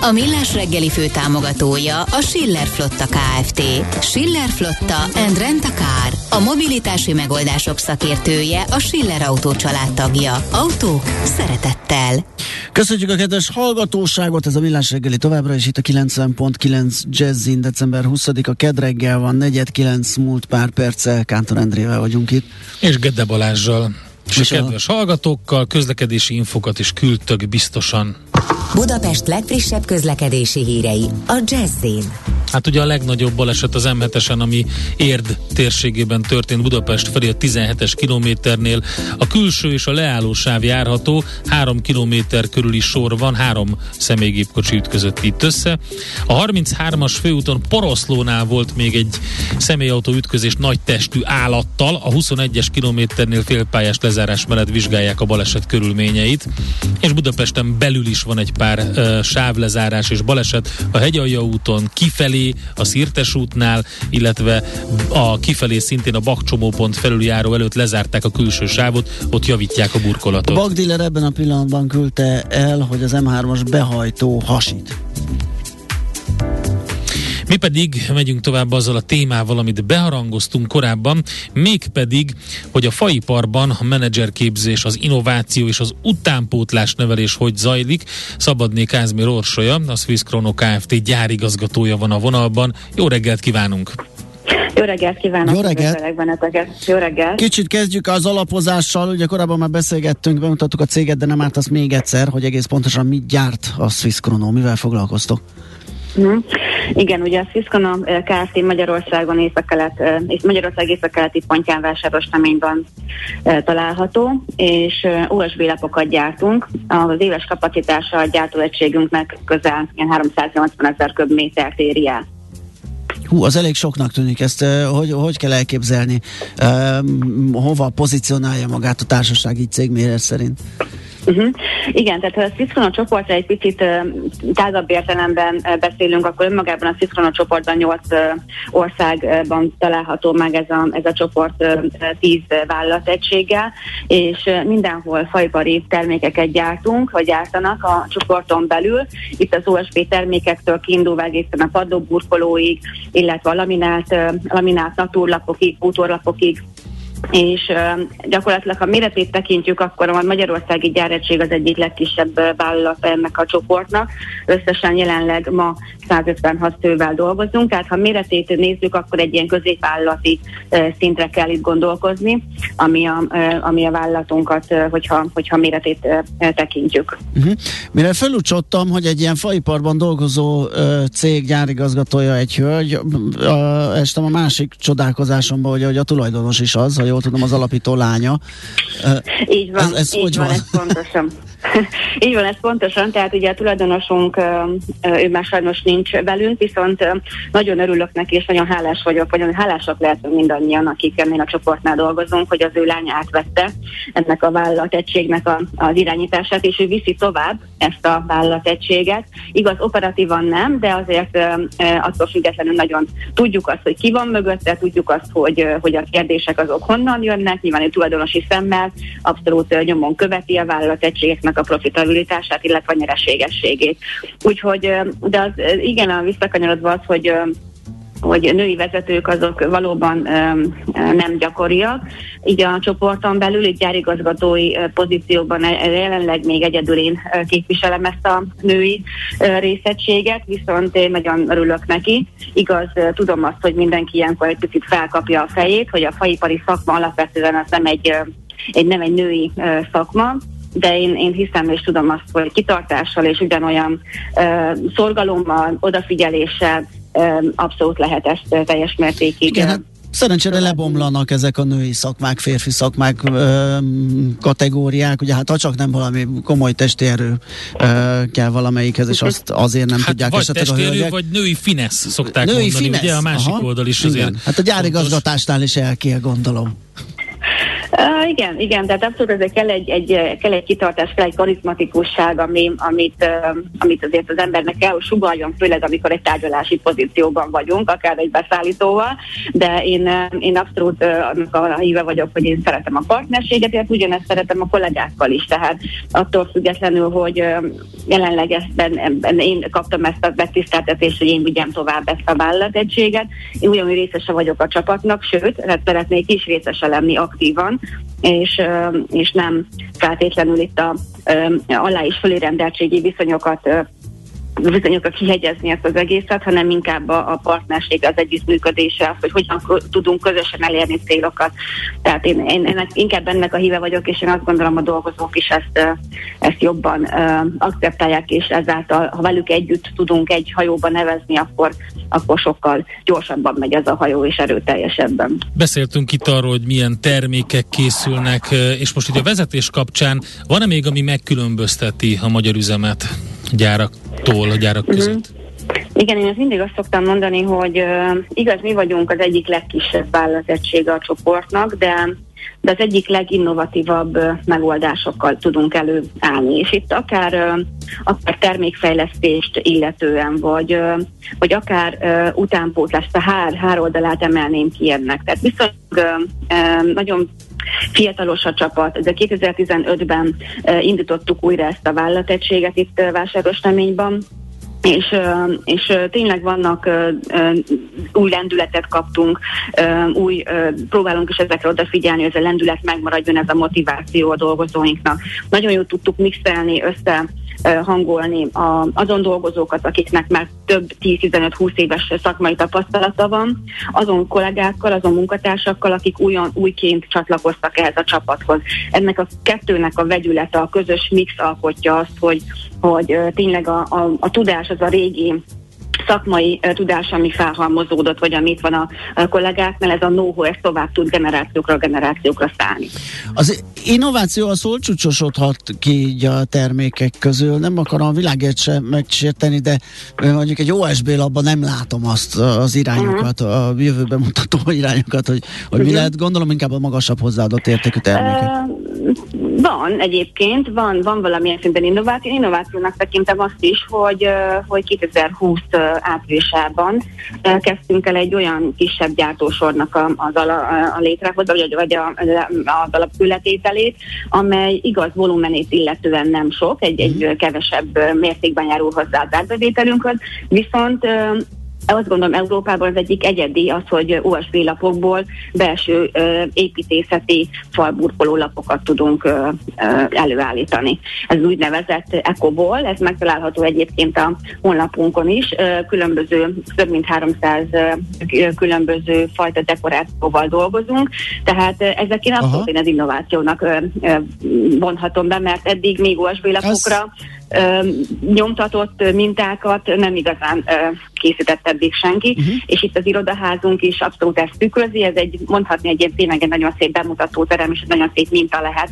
A Millás reggeli fő támogatója a Schiller Flotta KFT. Schiller Flotta and Rent a Car. A mobilitási megoldások szakértője a Schiller Autó tagja. Autók szeretettel. Köszönjük a kedves hallgatóságot, ez a Millás reggeli továbbra is itt a 90.9 Jazzin, december 20-a kedreggel van, 4.9 múlt pár perccel, Kántor Endrével vagyunk itt. És Gede Balázsjal. És, és a kedves a... hallgatókkal közlekedési infokat is küldtök biztosan. Budapest legfrissebb közlekedési hírei a Jazzin. Hát ugye a legnagyobb baleset az m ami Érd térségében történt Budapest felé a 17-es kilométernél. A külső és a leálló sáv járható, három kilométer körüli sor van, három személygépkocsi ütközött itt össze. A 33-as főúton Poroszlónál volt még egy személyautó ütközés nagy testű állattal, a 21-es kilométernél félpályás lezárás mellett vizsgálják a baleset körülményeit, és Budapesten belül is van egy pár uh, sávlezárás és baleset a Hegyalja úton kifelé a Szirtes útnál, illetve a kifelé szintén a bakcsomópont felüljáró előtt lezárták a külső sávot, ott javítják a burkolatot. A ebben a pillanatban küldte el, hogy az M3-as behajtó hasít. Mi pedig megyünk tovább azzal a témával, amit beharangoztunk korábban, mégpedig, hogy a faiparban a menedzserképzés, az innováció és az utánpótlás nevelés hogy zajlik. Szabadné Kázmér Orsolya, a Swiss Chrono Kft. gyárigazgatója van a vonalban. Jó reggelt kívánunk! Jó reggelt kívánok! Jó reggelt! Jó reggelt! Kicsit kezdjük az alapozással, ugye korábban már beszélgettünk, bemutattuk a céget, de nem árt azt még egyszer, hogy egész pontosan mit gyárt a Swiss Chrono, mivel foglalkoztok? Mm. Igen, ugye a Sziszkona Kft. Magyarországon észak-kelet, és Magyarország észak-keleti pontján vásárosteményben található, és USB lapokat gyártunk. Az éves kapacitása a gyártóegységünknek közel 380 ezer köbmétert éri el. Hú, az elég soknak tűnik ezt. Hogy, hogy kell elképzelni? hova pozícionálja magát a társaság így cégméret szerint? Uh-huh. Igen, tehát ha a Ciscono csoportra egy picit tágabb értelemben beszélünk, akkor önmagában a Ciscono csoportban nyolc uh, országban található meg ez a, ez a csoport uh, tíz vállalategységgel, és mindenhol fajbari termékeket gyártunk, vagy gyártanak a csoporton belül. Itt az OSB termékektől kiindulva egészen a padlóburkolóig, illetve a laminált, laminált naturlapokig, bútorlapokig és gyakorlatilag, ha méretét tekintjük, akkor a Magyarországi Gyáregység az egyik legkisebb vállalat ennek a csoportnak. Összesen jelenleg ma 156 fővel dolgozunk, tehát ha méretét nézzük, akkor egy ilyen középvállalati szintre kell itt gondolkozni, ami a, ami a vállalatunkat, hogyha, hogyha méretét tekintjük. Uh-huh. Mire felúcsottam, hogy egy ilyen faiparban dolgozó cég gyárigazgatója egy hölgy, estem a másik csodálkozásomban, hogy, hogy a tulajdonos is az, jól tudom, az alapító lánya. Így van, ez, ez így hogy van, van? ez pontosan. Így van, ez pontosan, tehát ugye a tulajdonosunk, ő már sajnos nincs velünk, viszont nagyon örülök neki, és nagyon hálás vagyok, vagy hálásak lehetünk mindannyian, akik ennél a csoportnál dolgozunk, hogy az ő lánya átvette ennek a vállalategységnek a, az irányítását, és ő viszi tovább ezt a vállalategységet. Igaz, operatívan nem, de azért attól függetlenül nagyon tudjuk azt, hogy ki van mögötte, tudjuk azt, hogy, hogy a kérdések azok honnan jönnek, nyilván egy tulajdonosi szemmel abszolút nyomon követi a vállalategységeknek a profitabilitását, illetve a nyereségességét. Úgyhogy, de az, igen, a visszakanyarodva az, hogy hogy női vezetők azok valóban um, nem gyakoriak. Így a csoporton belül, itt gyárigazgatói pozícióban jelenleg még egyedül én képviselem ezt a női részegységet, viszont én nagyon örülök neki. Igaz, tudom azt, hogy mindenki ilyenkor egy picit felkapja a fejét, hogy a faipari szakma alapvetően az nem egy, egy nem egy női szakma, de én, én hiszem és tudom azt, hogy kitartással és ugyanolyan uh, szorgalommal, odafigyeléssel uh, abszolút lehet ezt uh, teljes mértékig. Igen, hát Szerencsére lebomlanak ezek a női szakmák, férfi szakmák ö, kategóriák, ugye hát ha csak nem valami komoly testi erő ö, kell valamelyikhez, és azt azért nem hát tudják vagy esetleg testi a hölgyek. vagy női finesz szokták női mondani, finesz. ugye a másik Aha, oldal is igen. azért. Hát a gyárigazgatásnál is el kell gondolom. Igen, igen, tehát abszolút ezek kell egy, egy, kell egy kitartás, kell egy karizmatikusság, ami, amit, uh, amit azért az embernek kell, hogy sugaljon, főleg amikor egy tárgyalási pozícióban vagyunk, akár egy beszállítóval, de én, én abszolút uh, annak a híve vagyok, hogy én szeretem a partnerséget, és ugyanezt szeretem a kollégákkal is, tehát attól függetlenül, hogy uh, jelenleg ebben én kaptam ezt a megtiszteltetést, hogy én vigyem tovább ezt a vállalategységet. Én ugyanúgy részese vagyok a csapatnak, sőt, szeretnék is részese lenni aktívan, és, és nem feltétlenül itt a alá és fölérendeltségi viszonyokat viszonyokat kihegyezni ezt az egészet, hanem inkább a, a partnerség, az együttműködése, az, hogy hogyan tudunk közösen elérni célokat. Tehát én, én ennek, inkább ennek a híve vagyok, és én azt gondolom a dolgozók is ezt, ezt jobban uh, akceptálják, és ezáltal, ha velük együtt tudunk egy hajóba nevezni, akkor, akkor sokkal gyorsabban megy ez a hajó, és erőteljesebben. Beszéltünk itt arról, hogy milyen termékek készülnek, és most ugye a vezetés kapcsán van-e még, ami megkülönbözteti a magyar üzemet gyáraktól, a gyárak mhm. között? Uh-huh. Igen, én ezt mindig azt szoktam mondani, hogy uh, igaz, mi vagyunk az egyik legkisebb vállalategysége a csoportnak, de de az egyik leginnovatívabb uh, megoldásokkal tudunk előállni. És itt akár, uh, akár termékfejlesztést illetően, vagy, uh, vagy akár utánpótlást, a hár, hár oldalát emelném ki ennek. Tehát viszonylag nagyon fiatalos a csapat, de 2015-ben indítottuk újra ezt a vállalategységet itt Vásáros Reményben, és, és tényleg vannak új lendületet kaptunk, új, próbálunk is ezekre odafigyelni, hogy ez a lendület megmaradjon, ez a motiváció a dolgozóinknak. Nagyon jól tudtuk mixelni össze hangolni a, azon dolgozókat, akiknek már több 10-15-20 éves szakmai tapasztalata van, azon kollégákkal, azon munkatársakkal, akik újon, újként csatlakoztak ehhez a csapathoz. Ennek a kettőnek a vegyülete, a közös mix alkotja azt, hogy, hogy tényleg a, a, a tudás az a régi szakmai tudás, ami felhalmozódott, vagy amit van a, kollégáknál, ez a know-how, ez tovább tud generációkra, generációkra szállni. Az innováció az hol csúcsosodhat ki így a termékek közül? Nem akarom a világért sem megsérteni, de mondjuk egy OSB labban nem látom azt az irányokat, uh-huh. a jövőben mutató irányokat, hogy, hogy uh-huh. mi lehet, gondolom inkább a magasabb hozzáadott értékű termékek. Uh, van egyébként, van, van valamilyen szinten innováció. Innovációnak tekintem azt is, hogy, hogy 2020 áprilisában kezdtünk el egy olyan kisebb gyártósornak az ala, a létrehozása, vagy, vagy a, az alapkületételét, amely igaz volumenét illetően nem sok, egy, egy mhm. kevesebb mértékben járul hozzá az árbevételünkhöz, viszont azt gondolom Európában az egyik egyedi az, hogy OSB lapokból belső ö, építészeti falburkoló lapokat tudunk ö, ö, előállítani. Ez úgynevezett EcoBall, ez megtalálható egyébként a honlapunkon is, ö, különböző, több mint 300 ö, különböző fajta dekorációval dolgozunk, tehát ezek én abszolút én az innovációnak ö, ö, vonhatom be, mert eddig még OSB lapokra ez nyomtatott mintákat nem igazán készített eddig senki, uh-huh. és itt az irodaházunk is abszolút ezt tükrözi, ez egy mondhatni egy tényleg egy nagyon szép bemutató terem, és egy nagyon szép minta lehet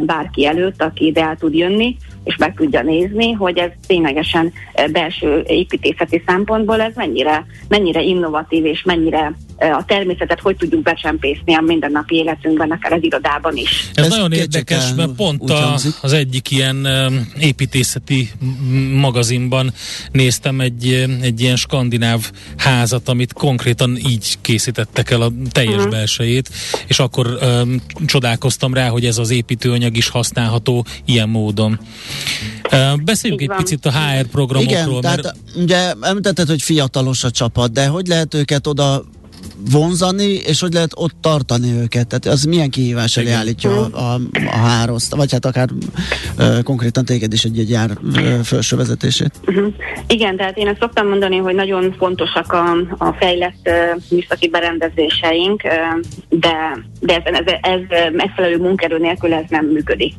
bárki előtt, aki ide el tud jönni, és meg tudja nézni, hogy ez ténylegesen belső építészeti szempontból ez mennyire, mennyire innovatív, és mennyire a természetet hogy tudjuk becsempészni a mindennapi életünkben, akár az irodában is. Ez, Ez nagyon érdekes, mert pont a, az egyik ilyen építészeti magazinban néztem egy, egy ilyen skandináv házat, amit konkrétan így készítettek el a teljes uh-huh. belsejét, és akkor um, csodálkoztam rá, hogy ez az építőanyag is használható ilyen módon. Beszéljünk egy picit a HR programokról. Igen, mert... tehát ugye említetted, hogy fiatalos a csapat, de hogy lehet őket oda vonzani, és hogy lehet ott tartani őket? Tehát az milyen kihívás elé állítja a, a, a hároszt, vagy hát akár ö, konkrétan téged is egy, egy jár ö, felső vezetését? Uh-huh. Igen, tehát én ezt szoktam mondani, hogy nagyon fontosak a, a fejlett ö, műszaki berendezéseink, ö, de, de ez, ez, ez megfelelő munkerő nélkül ez nem működik.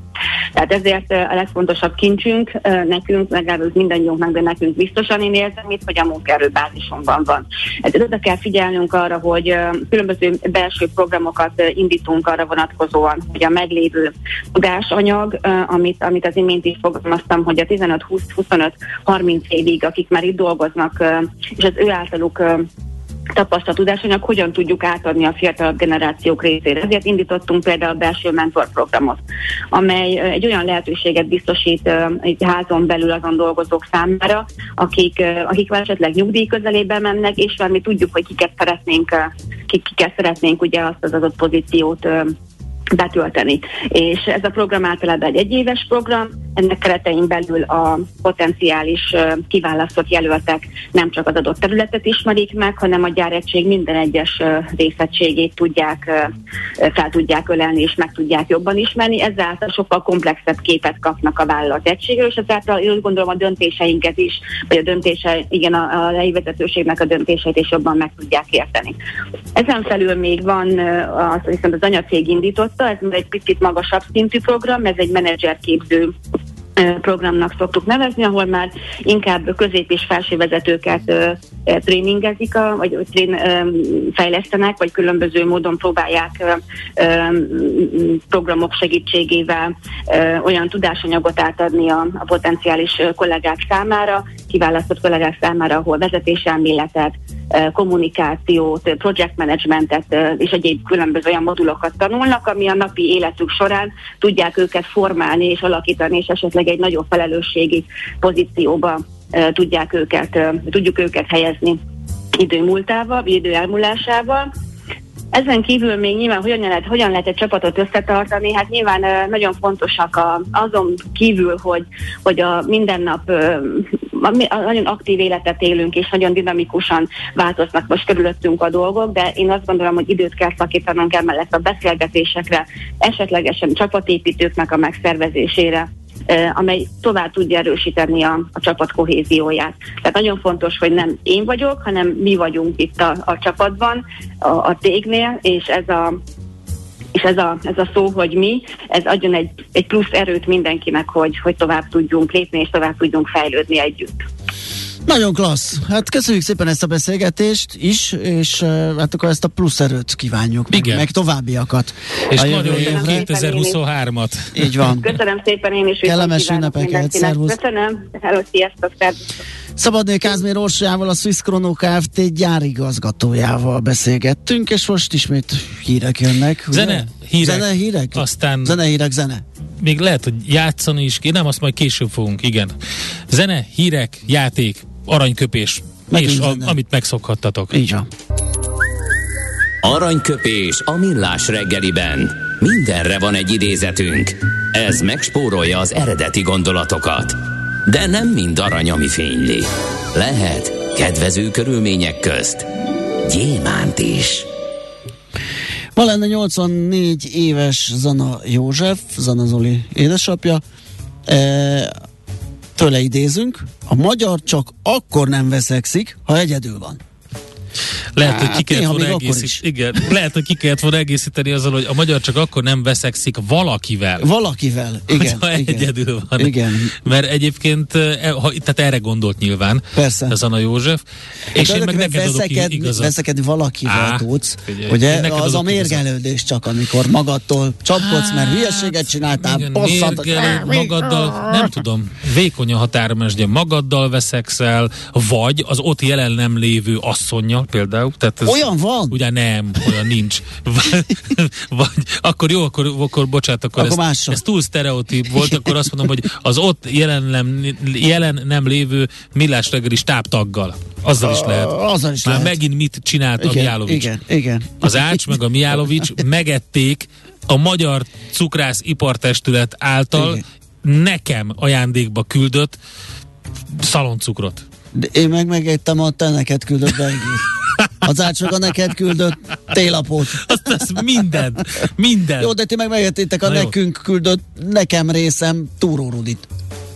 Tehát ezért a legfontosabb kincsünk nekünk, legalábbis mindannyiunknak, de nekünk biztosan én érzem itt, hogy a munkaerőbázisunkban van. Ezért oda kell figyelnünk arra, hogy különböző belső programokat indítunk arra vonatkozóan, hogy a meglévő tudásanyag, amit, amit az imént is fogalmaztam, hogy a 15-20-25-30 évig, akik már itt dolgoznak, és az ő általuk tapasztalt tudásanyag, hogyan tudjuk átadni a fiatalabb generációk részére. Ezért indítottunk például a belső mentorprogramot, amely egy olyan lehetőséget biztosít egy házon belül azon dolgozók számára, akik, akik esetleg nyugdíj közelébe mennek, és mi tudjuk, hogy kiket szeretnénk, kiket szeretnénk ugye azt az adott pozíciót betölteni. És ez a program általában egy egyéves program, ennek keretein belül a potenciális kiválasztott jelöltek nem csak az adott területet ismerik meg, hanem a gyáregység minden egyes részegységét tudják, fel tudják ölelni és meg tudják jobban ismerni, ezáltal sokkal komplexebb képet kapnak a vállalat egységről, és ezáltal én úgy gondolom a döntéseinket is, vagy a döntése, igen, a, a vezetőségnek a döntéseit is jobban meg tudják érteni. Ezen felül még van az, viszont az anyacég indította, ez egy picit magasabb szintű program, ez egy menedzserképző programnak szoktuk nevezni, ahol már inkább közép- és felső vezetőket tréningezik, vagy trén, fejlesztenek, vagy különböző módon próbálják programok segítségével olyan tudásanyagot átadni a, a potenciális kollégák számára, kiválasztott kollégák számára, ahol vezetéselméletet, kommunikációt, project és egyéb különböző olyan modulokat tanulnak, ami a napi életük során tudják őket formálni és alakítani, és esetleg egy nagyobb felelősségi pozícióba tudják őket, tudjuk őket helyezni idő múltával, idő elmúlásával. Ezen kívül még nyilván hogyan lehet, hogyan lehet egy csapatot összetartani, hát nyilván nagyon fontosak a, azon kívül, hogy, hogy a mindennap nagyon aktív életet élünk, és nagyon dinamikusan változnak most körülöttünk a dolgok, de én azt gondolom, hogy időt kell szakítanunk emellett a beszélgetésekre, esetlegesen csapatépítőknek a megszervezésére, amely tovább tudja erősíteni a, a csapat kohézióját. Tehát nagyon fontos, hogy nem én vagyok, hanem mi vagyunk itt a, a csapatban, a, a tégnél, és ez a és ez a, ez a szó, hogy mi, ez adjon egy, egy plusz erőt mindenkinek, hogy, hogy tovább tudjunk lépni, és tovább tudjunk fejlődni együtt. Nagyon klassz. Hát köszönjük szépen ezt a beszélgetést is, és hát akkor ezt a plusz erőt kívánjuk, Igen. meg, meg továbbiakat. És nagyon jó 2023-at. Így van. Köszönöm szépen én is. Kellemes ünnepeket. Szervusz. Köszönöm. Hello, sziasztok. Szabadné Kázmér Orsolyával, a Swiss Chrono Kft. gyárigazgatójával beszélgettünk, és most ismét hírek jönnek. Zene, hírek. Zene, hírek? Aztán... Zene, hírek, zene. Még lehet, hogy játszani is, nem, azt majd később fogunk, igen. Zene, hírek, játék, aranyköpés, Megint és a, amit megszokhattatok. Így van. Aranyköpés a millás reggeliben. Mindenre van egy idézetünk. Ez megspórolja az eredeti gondolatokat. De nem mind arany, ami fényli. Lehet kedvező körülmények közt gyémánt is. Ma lenne 84 éves Zana József, Zana Zoli édesapja. E, tőle idézünk, a magyar csak akkor nem veszekszik, ha egyedül van. Lehet, hát, hogy ki kellett volna egészít, igen, lehet, hogy ki kellett volna egészíteni azzal, hogy a magyar csak akkor nem veszekszik valakivel. Valakivel, igen. Ha igen, egyedül van. Igen. Mert egyébként, e, ha, tehát erre gondolt nyilván Persze. ez Anna József. És hát én meg neked veszeked, adok igazat. Veszekedni valakivel Á, tudsz. Figyelj, ugye az a mérgelődés csak, amikor magadtól csapkodsz, mert hülyeséget csináltál, igen, bosszant, magaddal, nem tudom, vékony a határmesdje, magaddal veszekszel, vagy az ott jelen nem lévő asszonyjal például. Tehát ez, olyan van? Ugye nem, olyan nincs. vagy, akkor jó, akkor, akkor bocsánat, akkor, akkor ez, ez túl sztereotíp volt, akkor azt mondom, hogy az ott jelen nem, jelen nem lévő millás reggeli stábtaggal. Azzal is lehet. Azzal is Már lehet. megint mit csinált igen, a Miálovics? Igen, igen. Az Ács meg a Miálovics megették a Magyar Cukrász Ipartestület által igen. nekem ajándékba küldött szaloncukrot. De én meg megettem a te neked küldött beiglit. Az ácsoga neked küldött télapót. Azt, azt minden, minden. Jó, de ti meg megettétek a Na nekünk jó. küldött nekem részem túrórudit.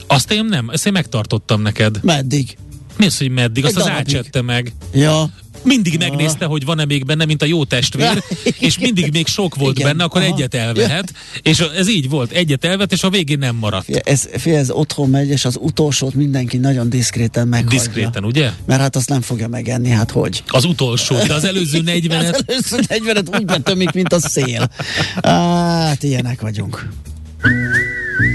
Azt én nem, ezt én megtartottam neked. Meddig? Mi az, hogy meddig? Azt Egy az ácsette meg. Ja. Mindig megnézte, hogy van-e még benne, mint a jó testvér, és mindig még sok volt Igen. benne, akkor Aha. egyet elvehet, és ez így volt, egyet elvet, és a végén nem maradt. Fé, ez, fé, ez otthon megy, és az utolsót mindenki nagyon diszkréten meghagyja. Diszkréten, ugye? Mert hát azt nem fogja megenni, hát hogy? Az utolsó, de az előző 40 az előző 40 úgy betömik, mint a szél. Hát ilyenek vagyunk.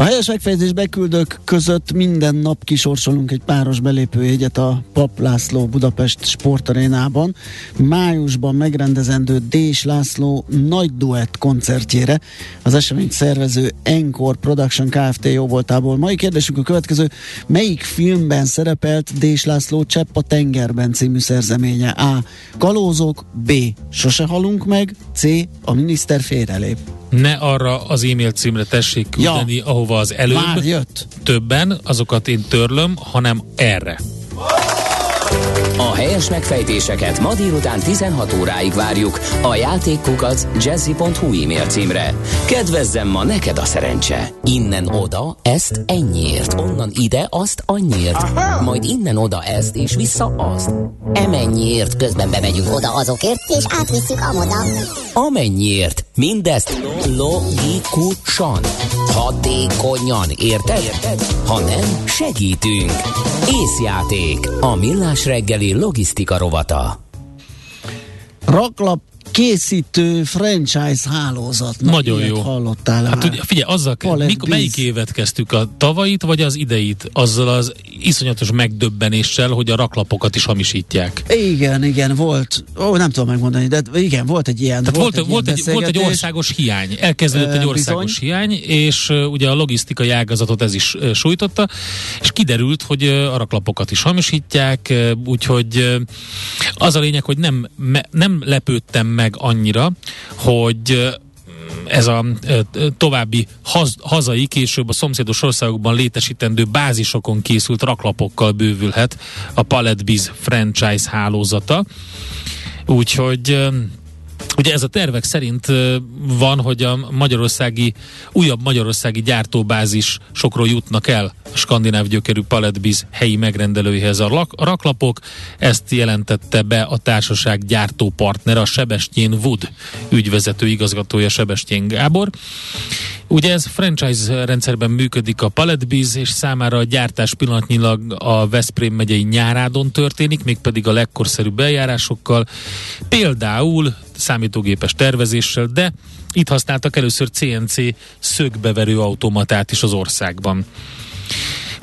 A helyes megfejezés beküldők között minden nap kisorsolunk egy páros belépőjegyet a Pap László Budapest sportarénában. Májusban megrendezendő Dés László nagy duett koncertjére az esemény szervező Encore Production Kft. jóvoltából. Mai kérdésünk a következő. Melyik filmben szerepelt Dés László Csepp a tengerben című szerzeménye? A. Kalózok B. Sose halunk meg C. A miniszter félrelép ne arra az e-mail címre tessék küldeni, ja. ahova az előbb Már jött. többen, azokat én törlöm, hanem erre. A helyes megfejtéseket ma délután 16 óráig várjuk a játékkukac jazzy.hu e-mail címre. Kedvezzem ma neked a szerencse. Innen oda, ezt ennyiért. Onnan ide, azt annyiért. Majd innen oda ezt, és vissza azt. Emennyiért közben bemegyünk oda azokért, és átvisszük amoda. Amennyiért. Mindezt logikusan, hatékonyan, érted? érted? Ha nem, segítünk. Észjáték. A millás reggeli logisztika rovata. Raklap készítő franchise hálózat. Nagyon jó. Hallottál hát ugye, figyelj, azzal mikor, melyik évet kezdtük? A tavait vagy az ideit? Azzal az iszonyatos megdöbbenéssel, hogy a raklapokat is hamisítják. Igen, igen, volt. Ó, nem tudom megmondani, de igen, volt egy ilyen. Tehát volt, volt, egy, volt, egy, volt egy országos hiány. Elkezdődött egy országos bizony. hiány, és uh, ugye a logisztikai ágazatot ez is uh, sújtotta, és kiderült, hogy uh, a raklapokat is hamisítják, úgyhogy az a lényeg, hogy nem, me, nem lepődtem meg annyira, hogy ez a további haz, hazai, később a szomszédos országokban létesítendő bázisokon készült raklapokkal bővülhet a Paletbiz franchise hálózata. Úgyhogy Ugye ez a tervek szerint van, hogy a magyarországi, újabb magyarországi gyártóbázis sokról jutnak el a skandináv gyökerű paletbiz helyi megrendelőihez a, lak, raklapok. Ezt jelentette be a társaság gyártópartner, a Sebestyén Wood ügyvezető igazgatója Sebestyén Gábor. Ugye ez franchise rendszerben működik a paletbiz, és számára a gyártás pillanatnyilag a Veszprém megyei nyárádon történik, mégpedig a legkorszerűbb eljárásokkal. Például számítógépes tervezéssel, de itt használtak először CNC szögbeverő automatát is az országban.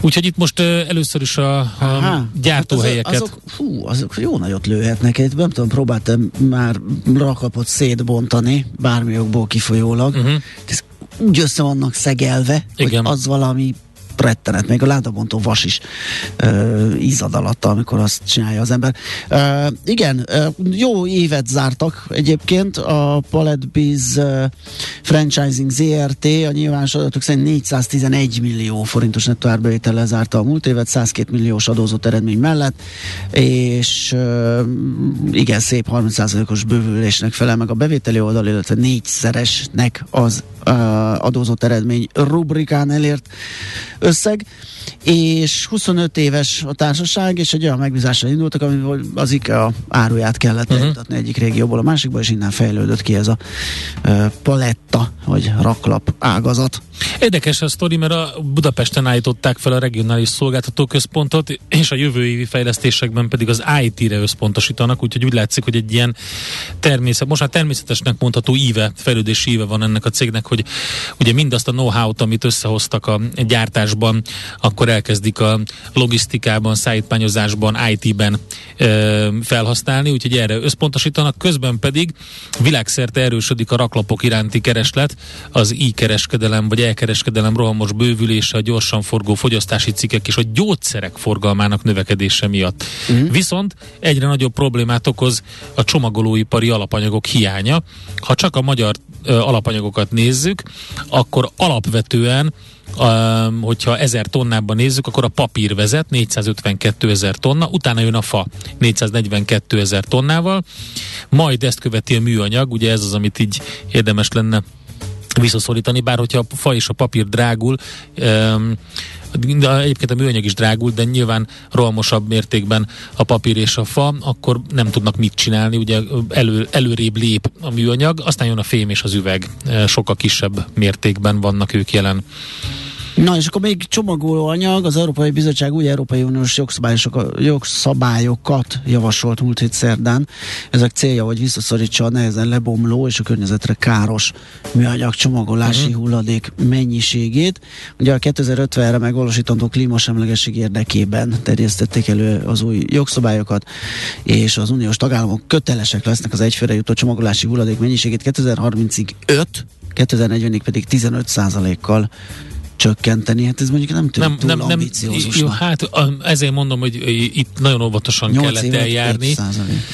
Úgyhogy itt most először is a, a gyártóhelyeket... Hát azok, fú, azok jó nagyot lőhetnek. Itt nem tudom, próbáltam már rakapot szétbontani, bármi jogból kifolyólag. Uh-huh. Ez úgy össze vannak szegelve, Igen. hogy az valami rettenet, még a ládabontó vas is uh, ízad alatt, amikor azt csinálja az ember. Uh, igen, uh, jó évet zártak egyébként a Paletbiz Franchising ZRT, a nyilvános adatok szerint 411 millió forintos nettó árbevétellel zárta a múlt évet, 102 milliós adózott eredmény mellett, és uh, igen, szép 30%-os bővülésnek felel meg a bevételi oldal, illetve négyszeresnek az adózott eredmény rubrikán elért összeg, és 25 éves a társaság, és egy olyan megbízásra indultak, amivel az IKEA áruját kellett uh-huh. eljutatni egyik régióból a másikba, és innen fejlődött ki ez a uh, paletta, vagy raklap ágazat. Érdekes a sztori, mert a Budapesten állították fel a regionális szolgáltatóközpontot, és a jövő évi fejlesztésekben pedig az IT-re összpontosítanak, úgyhogy úgy látszik, hogy egy ilyen természet, most már természetesnek mondható íve, fejlődési íve van ennek a cégnek, hogy ugye mindazt a know-how-t, amit összehoztak a gyártásban, akkor elkezdik a logisztikában, szállítmányozásban, IT-ben ö, felhasználni, úgyhogy erre összpontosítanak, közben pedig világszerte erősödik a raklapok iránti kereslet, az i-kereskedelem vagy elkereskedelem rohamos bővülése, a gyorsan forgó fogyasztási cikkek és a gyógyszerek forgalmának növekedése miatt. Uh-huh. Viszont egyre nagyobb problémát okoz a csomagolóipari alapanyagok hiánya. Ha csak a magyar ö, alapanyagokat nézzük, akkor alapvetően hogyha ezer tonnában nézzük, akkor a papír vezet 452 ezer tonna, utána jön a fa 442 ezer tonnával, majd ezt követi a műanyag, ugye ez az, amit így érdemes lenne visszaszorítani, bár hogyha a fa és a papír drágul, de egyébként a műanyag is drágul, de nyilván rohamosabb mértékben a papír és a fa, akkor nem tudnak mit csinálni, ugye elő, előrébb lép a műanyag, aztán jön a fém és az üveg, sokkal kisebb mértékben vannak ők jelen. Na és akkor még csomagoló anyag, az Európai Bizottság új Európai Uniós jogszabályokat javasolt múlt hét szerdán. Ezek célja, hogy visszaszorítsa a nehezen lebomló és a környezetre káros műanyag csomagolási uh-huh. hulladék mennyiségét. Ugye a 2050-re megvalósítandó klímasemlegesség érdekében terjesztették elő az új jogszabályokat, és az uniós tagállamok kötelesek lesznek az egyfőre jutó csomagolási hulladék mennyiségét 2030-ig 5, 2040-ig pedig 15 kal csökkenteni, hát ez mondjuk nem tűnik nem, túl nem, nem, jó, hát ezért mondom, hogy itt nagyon óvatosan kellett eljárni.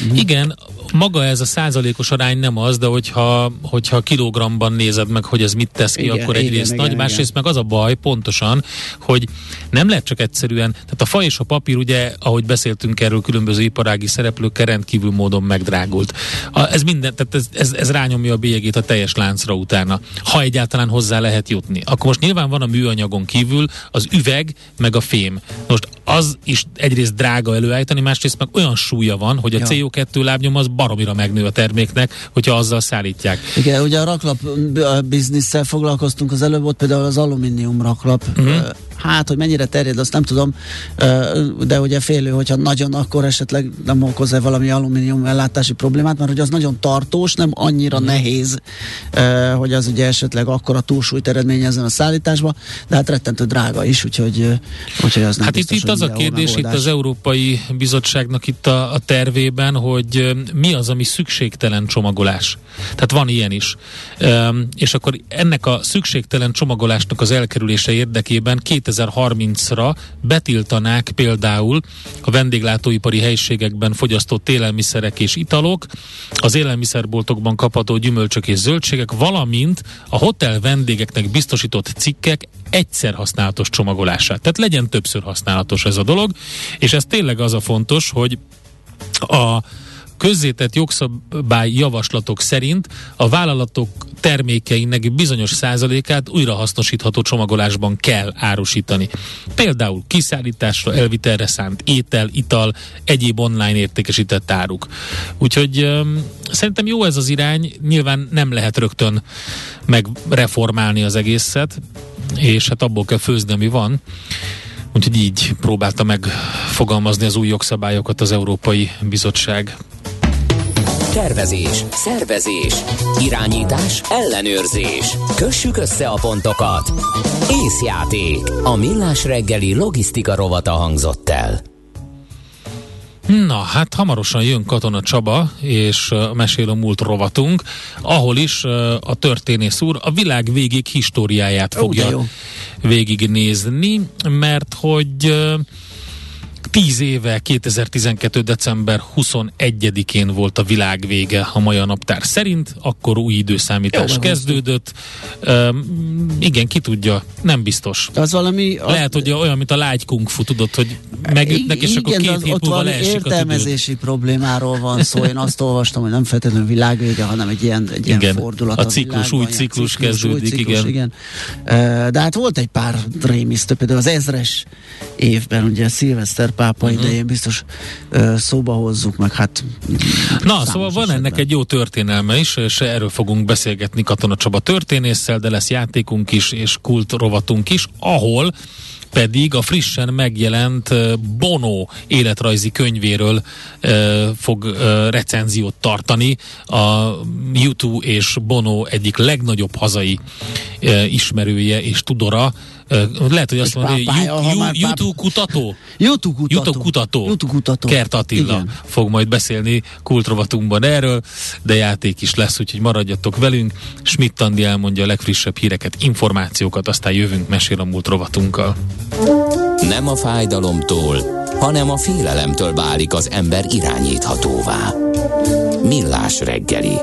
Mhm. Igen, maga ez a százalékos arány nem az, de hogyha, hogyha kilogramban nézed meg, hogy ez mit tesz ki, igen, akkor egyrészt igen, nagy, igen, másrészt igen. meg az a baj pontosan, hogy nem lehet csak egyszerűen, tehát a fa és a papír ugye, ahogy beszéltünk erről különböző iparági szereplőkkel rendkívül módon megdrágult. A, ez minden, tehát ez, ez, ez rányomja a bélyegét a teljes láncra utána, ha egyáltalán hozzá lehet jutni. Akkor most nyilván van a műanyagon kívül az üveg, meg a fém. Most az is egyrészt drága előállítani, másrészt meg olyan súlya van, hogy a ja. CO2 lábnyom az baromira megnő a terméknek, hogyha azzal szállítják. Igen, ugye a raklap bizniszsel foglalkoztunk az előbb, ott például az alumínium raklap uh-huh. Hát, hogy mennyire terjed, azt nem tudom, de ugye félő, hogyha nagyon, akkor esetleg nem okoz-e valami alumínium ellátási problémát, mert hogy az nagyon tartós, nem annyira mm. nehéz, hogy az ugye esetleg akkor a túlsúlyt eredményezzen a szállításba, de hát rettentő drága is, úgyhogy, úgyhogy az nem Hát biztos, itt, itt az a kérdés itt az Európai Bizottságnak itt a, a tervében, hogy mi az, ami szükségtelen csomagolás. Tehát van ilyen is. És akkor ennek a szükségtelen csomagolásnak az elkerülése érdekében 2030-ra betiltanák például a vendéglátóipari helységekben fogyasztott élelmiszerek és italok, az élelmiszerboltokban kapható gyümölcsök és zöldségek, valamint a hotel vendégeknek biztosított cikkek egyszer használatos csomagolását. Tehát legyen többször használatos ez a dolog, és ez tényleg az a fontos, hogy a közzétett jogszabály javaslatok szerint a vállalatok termékeinek bizonyos százalékát újrahasznosítható csomagolásban kell árusítani. Például kiszállításra, elvitelre szánt étel, ital, egyéb online értékesített áruk. Úgyhogy um, szerintem jó ez az irány, nyilván nem lehet rögtön megreformálni az egészet, és hát abból kell főzni, ami van. Úgyhogy így próbálta megfogalmazni az új jogszabályokat az Európai Bizottság. Tervezés, szervezés, irányítás, ellenőrzés. Kössük össze a pontokat. Észjáték. A millás reggeli logisztika rovata hangzott el. Na, hát hamarosan jön Katona Csaba, és uh, mesél a múlt rovatunk, ahol is uh, a történész úr a világ végig históriáját fogja oh, végignézni, mert hogy uh, Tíz éve, 2012. december 21-én volt a világ vége a Maja naptár szerint, akkor új időszámítás Jó, kezdődött. Um, igen, ki tudja, nem biztos. Az valami... Az... Lehet, hogy olyan, mint a lágy kung fu, tudod, hogy megütnek, és igen, akkor két hét múlva leesik értelmezési problémáról van szó. Én azt olvastam, hogy nem feltétlenül világvége, hanem egy ilyen, egy igen, ilyen fordulat. A ciklus, a új ciklus, ciklus kezdődik, új ciklus, igen. igen. De hát volt egy pár rémisztő, például az ezres évben, ugye Szilveszter pápa uh-huh. idején biztos uh, szóba hozzuk, meg hát... Na, szóval van esetben. ennek egy jó történelme is, és erről fogunk beszélgetni Katona Csaba történésszel, de lesz játékunk is, és kult rovatunk is, ahol pedig a frissen megjelent Bono életrajzi könyvéről uh, fog uh, recenziót tartani. A YouTube és Bono egyik legnagyobb hazai uh, ismerője és tudora, lehet, hogy azt mondja, hogy YouTube kutató. YouTube kutató. YouTube kutató. YouTube kutató. Kert Attila Igen. fog majd beszélni kultrovatunkban erről, de játék is lesz, úgyhogy maradjatok velünk. Schmidt Andi elmondja a legfrissebb híreket, információkat, aztán jövünk mesél a múlt rovatunkkal. Nem a fájdalomtól, hanem a félelemtől válik az ember irányíthatóvá. Millás reggeli